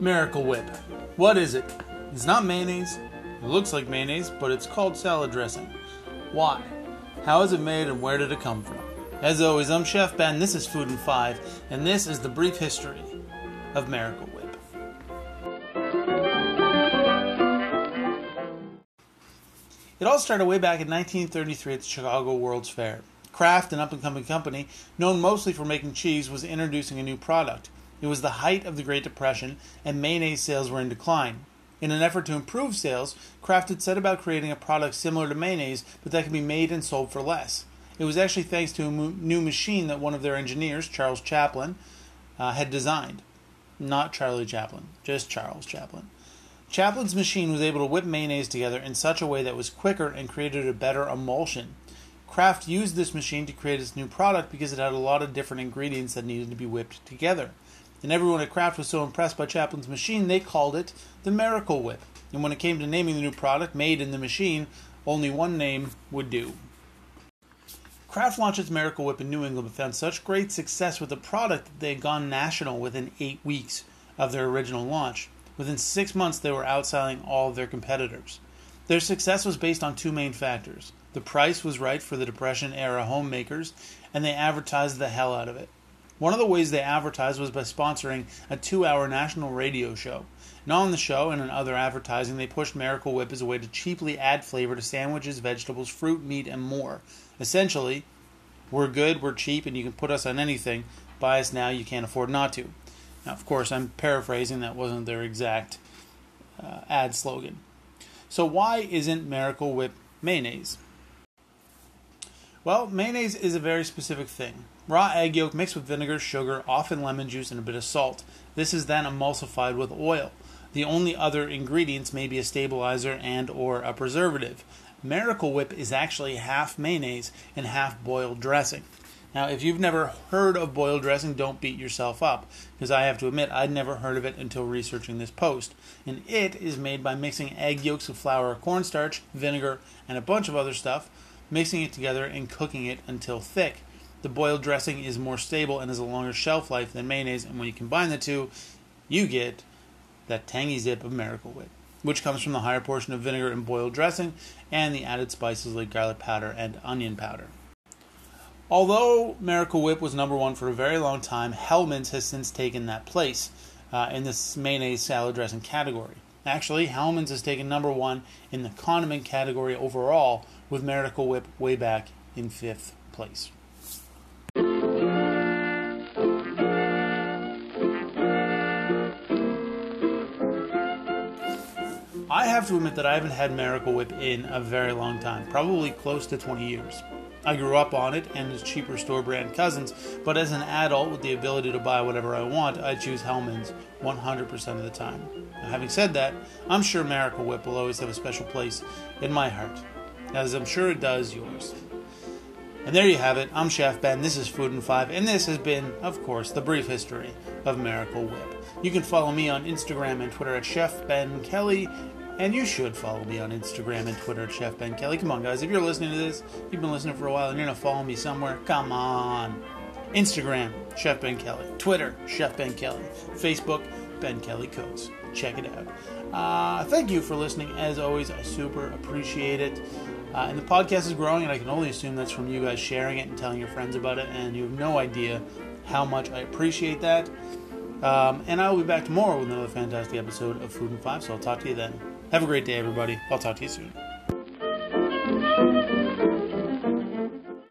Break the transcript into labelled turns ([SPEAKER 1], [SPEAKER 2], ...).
[SPEAKER 1] Miracle Whip. What is it? It's not mayonnaise. It looks like mayonnaise, but it's called salad dressing. Why? How is it made and where did it come from? As always, I'm Chef Ben, this is Food in 5, and this is the brief history of Miracle Whip. It all started way back in 1933 at the Chicago World's Fair. Kraft, an up and coming company known mostly for making cheese, was introducing a new product. It was the height of the Great Depression, and mayonnaise sales were in decline. In an effort to improve sales, Kraft had set about creating a product similar to mayonnaise, but that could be made and sold for less. It was actually thanks to a new machine that one of their engineers, Charles Chaplin, uh, had designed. Not Charlie Chaplin, just Charles Chaplin. Chaplin's machine was able to whip mayonnaise together in such a way that was quicker and created a better emulsion. Kraft used this machine to create its new product because it had a lot of different ingredients that needed to be whipped together. And everyone at Kraft was so impressed by Chaplin's machine, they called it the Miracle Whip. And when it came to naming the new product made in the machine, only one name would do. Kraft launched its Miracle Whip in New England but found such great success with the product that they had gone national within eight weeks of their original launch. Within six months, they were outselling all of their competitors. Their success was based on two main factors. The price was right for the Depression era homemakers, and they advertised the hell out of it. One of the ways they advertised was by sponsoring a two hour national radio show. And on the show and in other advertising, they pushed Miracle Whip as a way to cheaply add flavor to sandwiches, vegetables, fruit, meat, and more. Essentially, we're good, we're cheap, and you can put us on anything. Buy us now, you can't afford not to. Now, of course, I'm paraphrasing, that wasn't their exact uh, ad slogan. So, why isn't Miracle Whip mayonnaise? Well, mayonnaise is a very specific thing. Raw egg yolk mixed with vinegar, sugar, often lemon juice, and a bit of salt. This is then emulsified with oil. The only other ingredients may be a stabilizer and or a preservative. Miracle Whip is actually half mayonnaise and half boiled dressing. Now, if you've never heard of boiled dressing, don't beat yourself up, because I have to admit I'd never heard of it until researching this post. And it is made by mixing egg yolks with flour or cornstarch, vinegar, and a bunch of other stuff, mixing it together and cooking it until thick. The boiled dressing is more stable and has a longer shelf life than mayonnaise, and when you combine the two, you get that tangy zip of Miracle Whip, which comes from the higher portion of vinegar in boiled dressing and the added spices like garlic powder and onion powder. Although Miracle Whip was number one for a very long time, Hellmann's has since taken that place uh, in this mayonnaise salad dressing category. Actually, Hellmann's has taken number one in the condiment category overall, with Miracle Whip way back in fifth place. I have to admit that I haven't had Miracle Whip in a very long time, probably close to 20 years. I grew up on it and its cheaper store brand cousins, but as an adult with the ability to buy whatever I want, I choose Hellmann's 100% of the time. Now, having said that, I'm sure Miracle Whip will always have a special place in my heart, as I'm sure it does yours. And there you have it. I'm Chef Ben. This is Food in 5, and this has been, of course, the brief history of Miracle Whip. You can follow me on Instagram and Twitter at Chef Ben Kelly, and you should follow me on Instagram and Twitter at Chef Ben Kelly. Come on, guys. If you're listening to this, you've been listening for a while and you're going to follow me somewhere, come on. Instagram, Chef Ben Kelly. Twitter, Chef Ben Kelly. Facebook, Ben Kelly Coats. Check it out. Uh, thank you for listening. As always, I super appreciate it. Uh, and the podcast is growing, and I can only assume that's from you guys sharing it and telling your friends about it. And you have no idea how much I appreciate that. Um, and I will be back tomorrow with another fantastic episode of Food in Five. So I'll talk to you then. Have a great day, everybody. I'll talk to you soon.